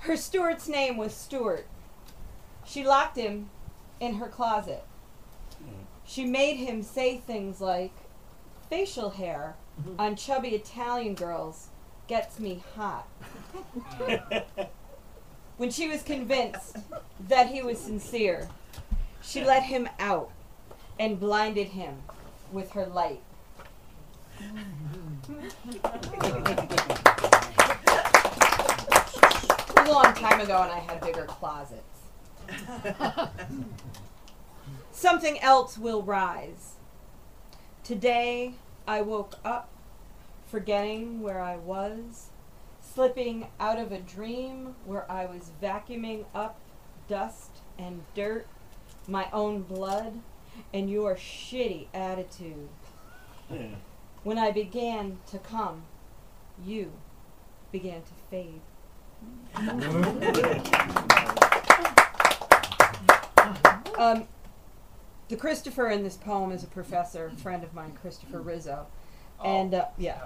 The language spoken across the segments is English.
Her steward's name was Stuart. She locked him in her closet. She made him say things like, facial hair on chubby Italian girls gets me hot. when she was convinced that he was sincere, she let him out and blinded him with her light. It was a long time ago and I had bigger closets. Something else will rise. Today I woke up forgetting where I was, slipping out of a dream where I was vacuuming up dust and dirt, my own blood, and your shitty attitude. When I began to come, you began to fade. Um, the Christopher in this poem is a professor, a friend of mine, Christopher Rizzo. And uh, yeah,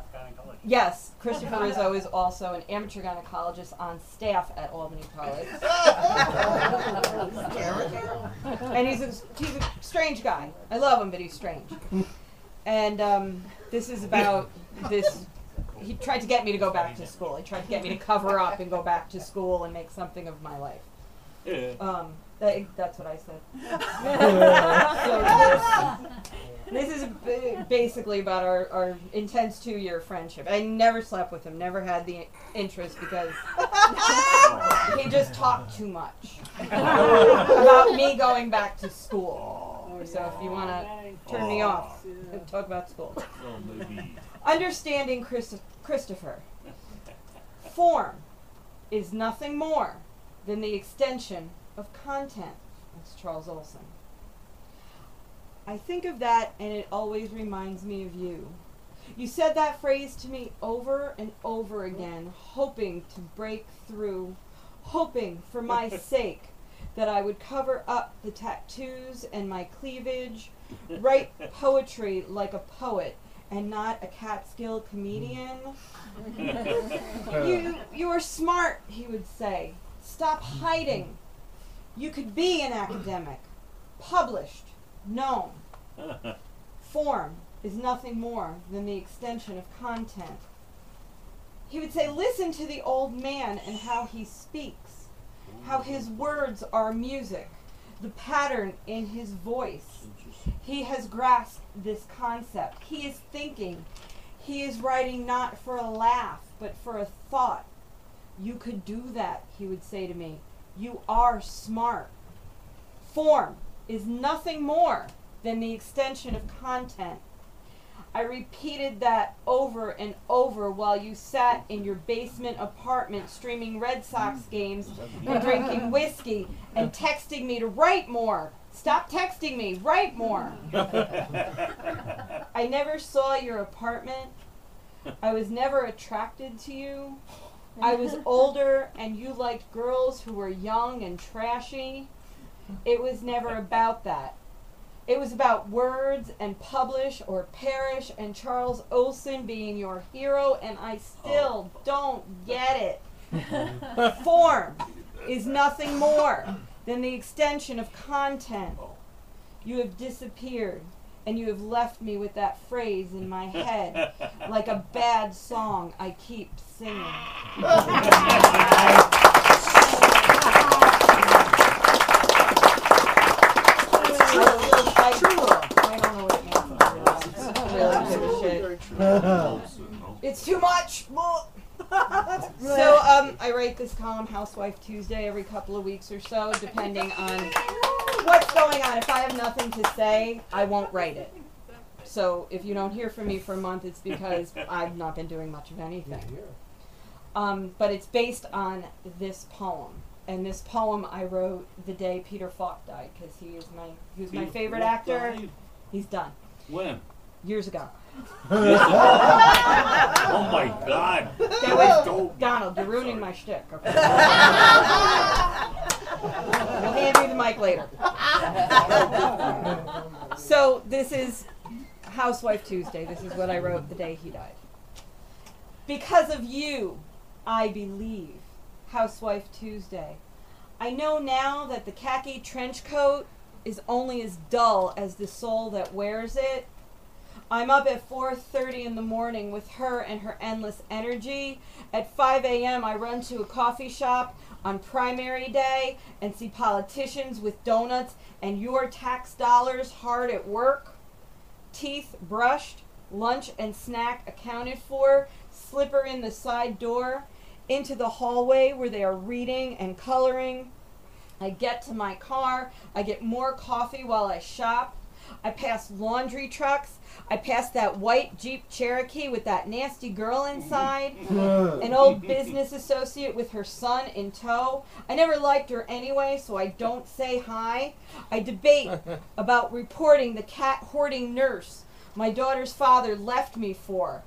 yes, Christopher Rizzo is also an amateur gynecologist on staff at Albany College. and he's a, he's a strange guy. I love him, but he's strange. And um, this is about this. He tried to get me to go back to school. He tried to get me to cover up and go back to school and make something of my life. Um, that, that's what I said. so this, this is ba- basically about our, our intense two year friendship. I never slept with him, never had the interest because he just talked too much about me going back to school. So if you want to turn me off, talk about school. Understanding Chris- Christopher. Form is nothing more than the extension of content. That's Charles Olson. I think of that and it always reminds me of you. You said that phrase to me over and over again, hoping to break through, hoping for my sake that I would cover up the tattoos and my cleavage, write poetry like a poet and not a Catskill comedian. Mm. you you are smart, he would say. Stop hiding. You could be an academic, published, known. Form is nothing more than the extension of content. He would say, Listen to the old man and how he speaks, how his words are music, the pattern in his voice. He has grasped this concept. He is thinking. He is writing not for a laugh, but for a thought. You could do that, he would say to me. You are smart. Form is nothing more than the extension of content. I repeated that over and over while you sat in your basement apartment streaming Red Sox games and drinking whiskey and texting me to write more. Stop texting me, write more. I never saw your apartment. I was never attracted to you. I was older and you liked girls who were young and trashy. It was never about that. It was about words and publish or perish and Charles Olson being your hero, and I still oh. don't get it. Form is nothing more than the extension of content. You have disappeared, and you have left me with that phrase in my head like a bad song I keep singing. I, I don't know what it means. Really give a shit. It's too much. So um, I write this column, Housewife Tuesday, every couple of weeks or so, depending on what's going on. If I have nothing to say, I won't write it. So if you don't hear from me for a month, it's because I've not been doing much of anything. Um, but it's based on this poem, and this poem I wrote the day Peter Falk died because he is my he was my Peter favorite Falk actor. died? He's done When? Years ago. oh my God. That was Donald. You're ruining my shtick. Okay. I'll hand you the mic later. so this is Housewife Tuesday. This is what I wrote the day he died. Because of you, I believe. Housewife Tuesday. I know now that the khaki trench coat is only as dull as the soul that wears it. I'm up at 4:30 in the morning with her and her endless energy. At 5 a.m. I run to a coffee shop on primary day and see politicians with donuts and your tax dollars hard at work. Teeth brushed, lunch and snack accounted for, slipper in the side door, into the hallway where they are reading and coloring. I get to my car, I get more coffee while I shop. I pass laundry trucks. I pass that white Jeep Cherokee with that nasty girl inside. An old business associate with her son in tow. I never liked her anyway, so I don't say hi. I debate about reporting the cat hoarding nurse my daughter's father left me for.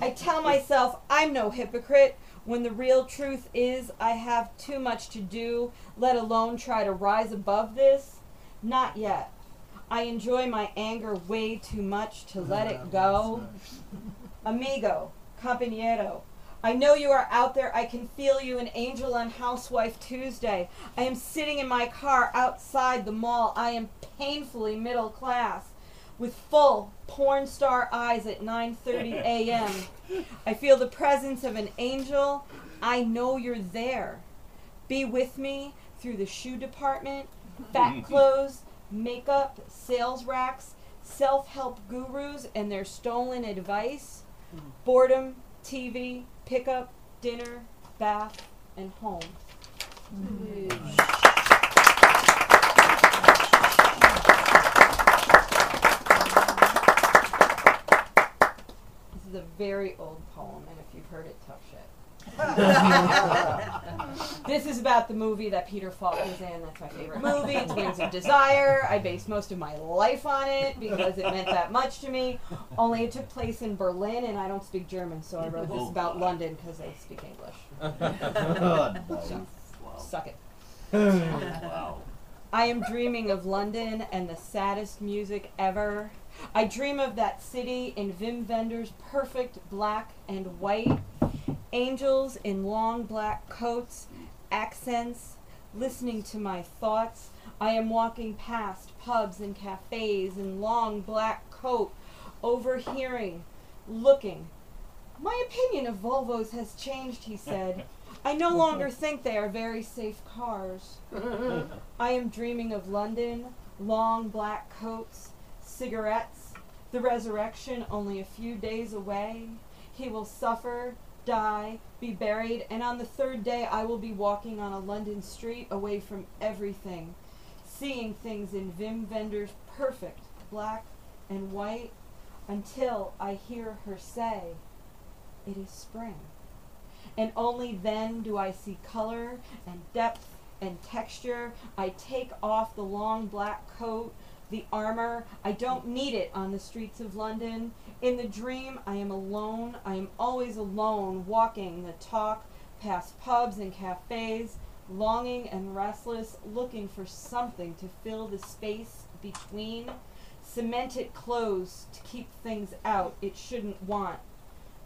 I tell myself I'm no hypocrite when the real truth is I have too much to do, let alone try to rise above this. Not yet. I enjoy my anger way too much to let it go. Amigo, compañero, I know you are out there. I can feel you, an angel on Housewife Tuesday. I am sitting in my car outside the mall. I am painfully middle class with full porn star eyes at 9:30 a.m. I feel the presence of an angel. I know you're there. Be with me through the shoe department, fat clothes, makeup, sales racks, self-help gurus and their stolen advice, boredom, TV, pickup, dinner, bath, and home. This is a very old poem, and if you've heard it, tough shit. this is about the movie that Peter Falk was in. That's my favorite movie, Wings of Desire. I based most of my life on it because it meant that much to me. Only it took place in Berlin, and I don't speak German, so I wrote this about London because I speak English. So, suck it. wow. I am dreaming of London and the saddest music ever. I dream of that city in Wim Wenders' perfect black and white. Angels in long black coats, accents, listening to my thoughts. I am walking past pubs and cafes in long black coat, overhearing, looking. My opinion of Volvos has changed, he said. I no longer think they are very safe cars. I am dreaming of London, long black coats, cigarettes, the resurrection only a few days away. He will suffer, die, be buried, and on the third day I will be walking on a London street away from everything, seeing things in Wim Wenders' perfect black and white until I hear her say, It is spring. And only then do I see color and depth and texture. I take off the long black coat, the armor. I don't need it on the streets of London. In the dream, I am alone. I am always alone, walking the talk past pubs and cafes, longing and restless, looking for something to fill the space between. Cement it closed to keep things out it shouldn't want.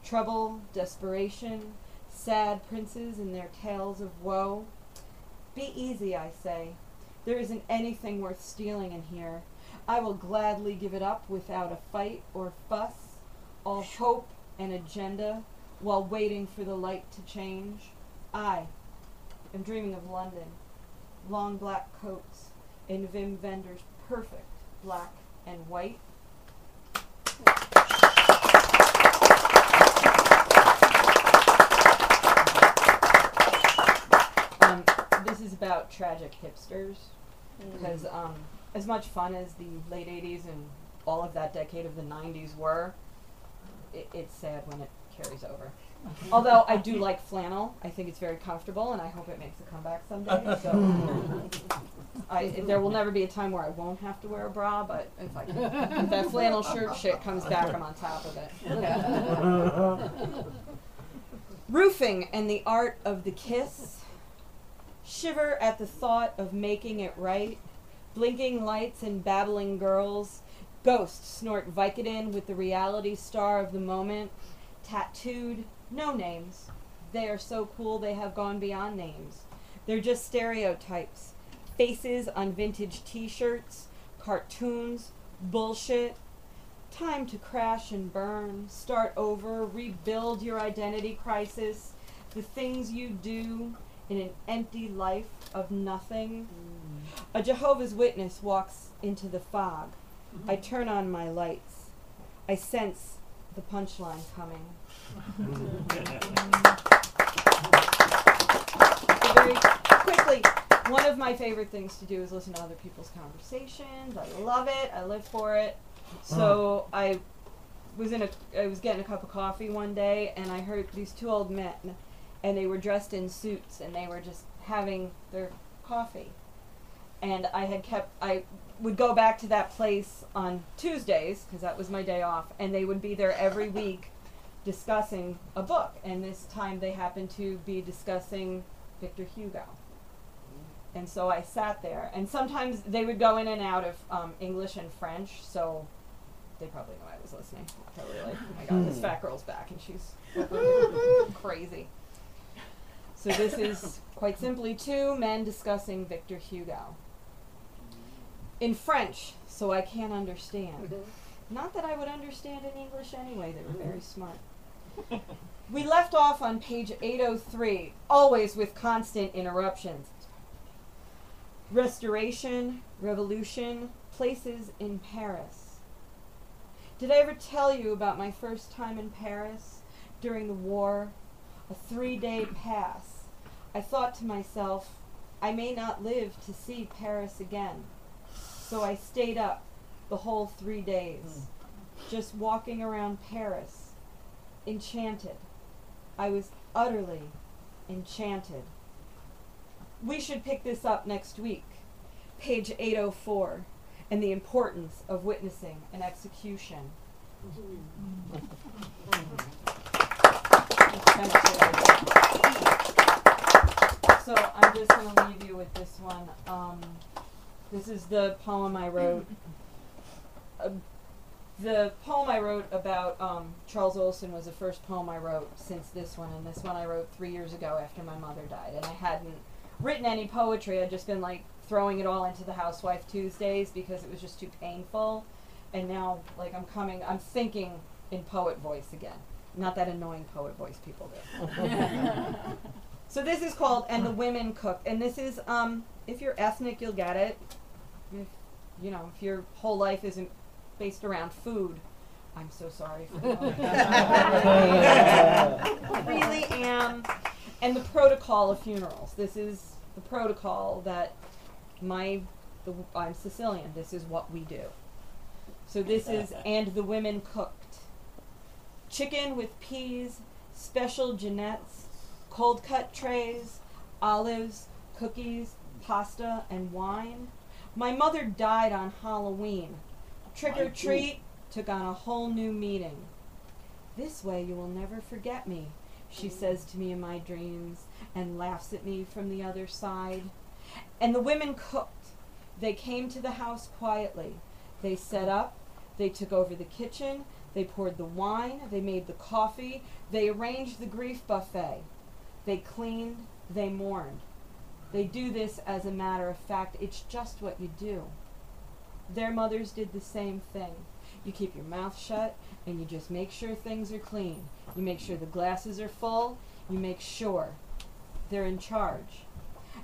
Trouble, desperation, sad princes and their tales of woe. Be easy, I say. There isn't anything worth stealing in here. I will gladly give it up without a fight or fuss, all hope and agenda, while waiting for the light to change. I am dreaming of London, long black coats in Wim Wenders' perfect black and white. Um, this is about tragic hipsters because um, as much fun as the late 80s and all of that decade of the 90s were, it, it's sad when it carries over. Although I do like flannel, I think it's very comfortable, and I hope it makes a comeback someday. So, I, there will never be a time where I won't have to wear a bra, but if I can, if that flannel shirt shit comes back, I'm on top of it. Roofing and the art of the kiss. Shiver at the thought of making it right. Blinking lights and babbling girls. Ghosts snort Vicodin with the reality star of the moment. Tattooed, no names. They are so cool they have gone beyond names. They're just stereotypes. Faces on vintage t shirts, cartoons, bullshit. Time to crash and burn, start over, rebuild your identity crisis. The things you do in an empty life of nothing. A Jehovah's Witness walks into the fog. Mm-hmm. I turn on my lights. I sense the punchline coming. So very quickly, one of my favorite things to do is listen to other people's conversations. I love it. I live for it. So mm. I was in a I was getting a cup of coffee one day and I heard these two old men and they were dressed in suits and they were just having their coffee. And I had kept I would go back to that place on Tuesdays because that was my day off and they would be there every week discussing a book and this time they happened to be discussing Victor Hugo. And so I sat there, and sometimes they would go in and out of um, English and French, so they probably know I was listening. Probably like, oh my god, this fat girl's back, and she's crazy. So this is quite simply two men discussing Victor Hugo in French, so I can't understand. Mm-hmm. Not that I would understand in English anyway. They were mm-hmm. very smart. We left off on page 803, always with constant interruptions. Restoration, revolution, places in Paris. Did I ever tell you about my first time in Paris during the war? A three day pass. I thought to myself, I may not live to see Paris again. So I stayed up the whole three days, just walking around Paris, enchanted. I was utterly enchanted. We should pick this up next week, page 804, and the importance of witnessing an execution. So I'm just going to leave you with this one. Um, this is the poem I wrote. Uh, the poem I wrote about um, Charles Olson was the first poem I wrote since this one, and this one I wrote three years ago after my mother died, and I hadn't written any poetry. I'd just been like throwing it all into the Housewife Tuesdays because it was just too painful, and now like I'm coming, I'm thinking in poet voice again, not that annoying poet voice people do. so this is called "And the Women Cook," and this is um, if you're ethnic, you'll get it. If you know, if your whole life isn't based around food. I'm so sorry for I really am. And the protocol of funerals. This is the protocol that my the, I'm Sicilian. This is what we do. So this is and the women cooked. Chicken with peas, special Jeanettes, cold cut trays, olives, cookies, pasta, and wine. My mother died on Halloween. Trick or treat took on a whole new meaning. This way you will never forget me, she mm. says to me in my dreams and laughs at me from the other side. And the women cooked. They came to the house quietly. They set up, they took over the kitchen, they poured the wine, they made the coffee, they arranged the grief buffet. They cleaned, they mourned. They do this as a matter of fact. It's just what you do. Their mothers did the same thing. You keep your mouth shut and you just make sure things are clean. You make sure the glasses are full. You make sure they're in charge.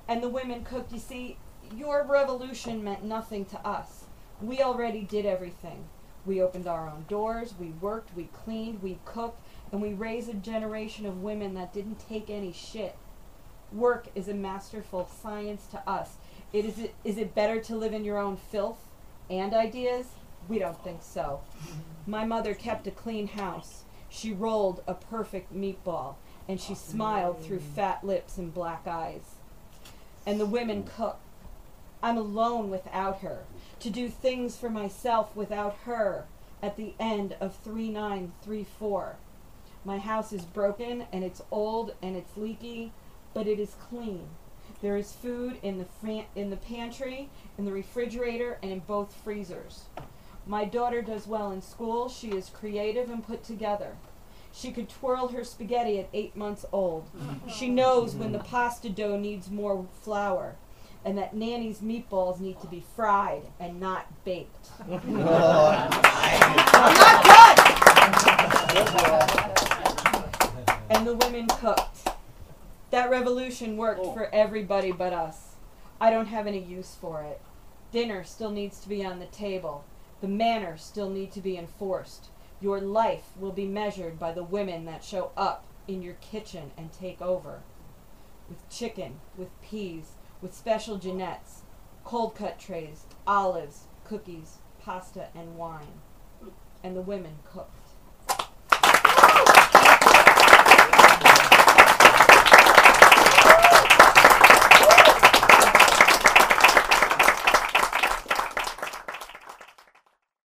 And the women cooked. You see, your revolution meant nothing to us. We already did everything. We opened our own doors, we worked, we cleaned, we cooked, and we raised a generation of women that didn't take any shit. Work is a masterful science to us. It is, it, is it better to live in your own filth and ideas? We don't think so. My mother kept a clean house. She rolled a perfect meatball, and she smiled through mm. fat lips and black eyes. And the women mm. cook. I'm alone without her, to do things for myself without her at the end of 3934. My house is broken and it's old and it's leaky, but it is clean. There is food in the fran- in the pantry, in the refrigerator, and in both freezers. My daughter does well in school. She is creative and put together. She could twirl her spaghetti at eight months old. She knows when the pasta dough needs more flour and that Nanny's meatballs need to be fried and not baked. Oh, I'm not done! and the women cooked. That revolution worked oh. for everybody but us. I don't have any use for it. Dinner still needs to be on the table. The manners still need to be enforced. Your life will be measured by the women that show up in your kitchen and take over. With chicken, with peas, with special Jeanettes, cold cut trays, olives, cookies, pasta, and wine. And the women cooked.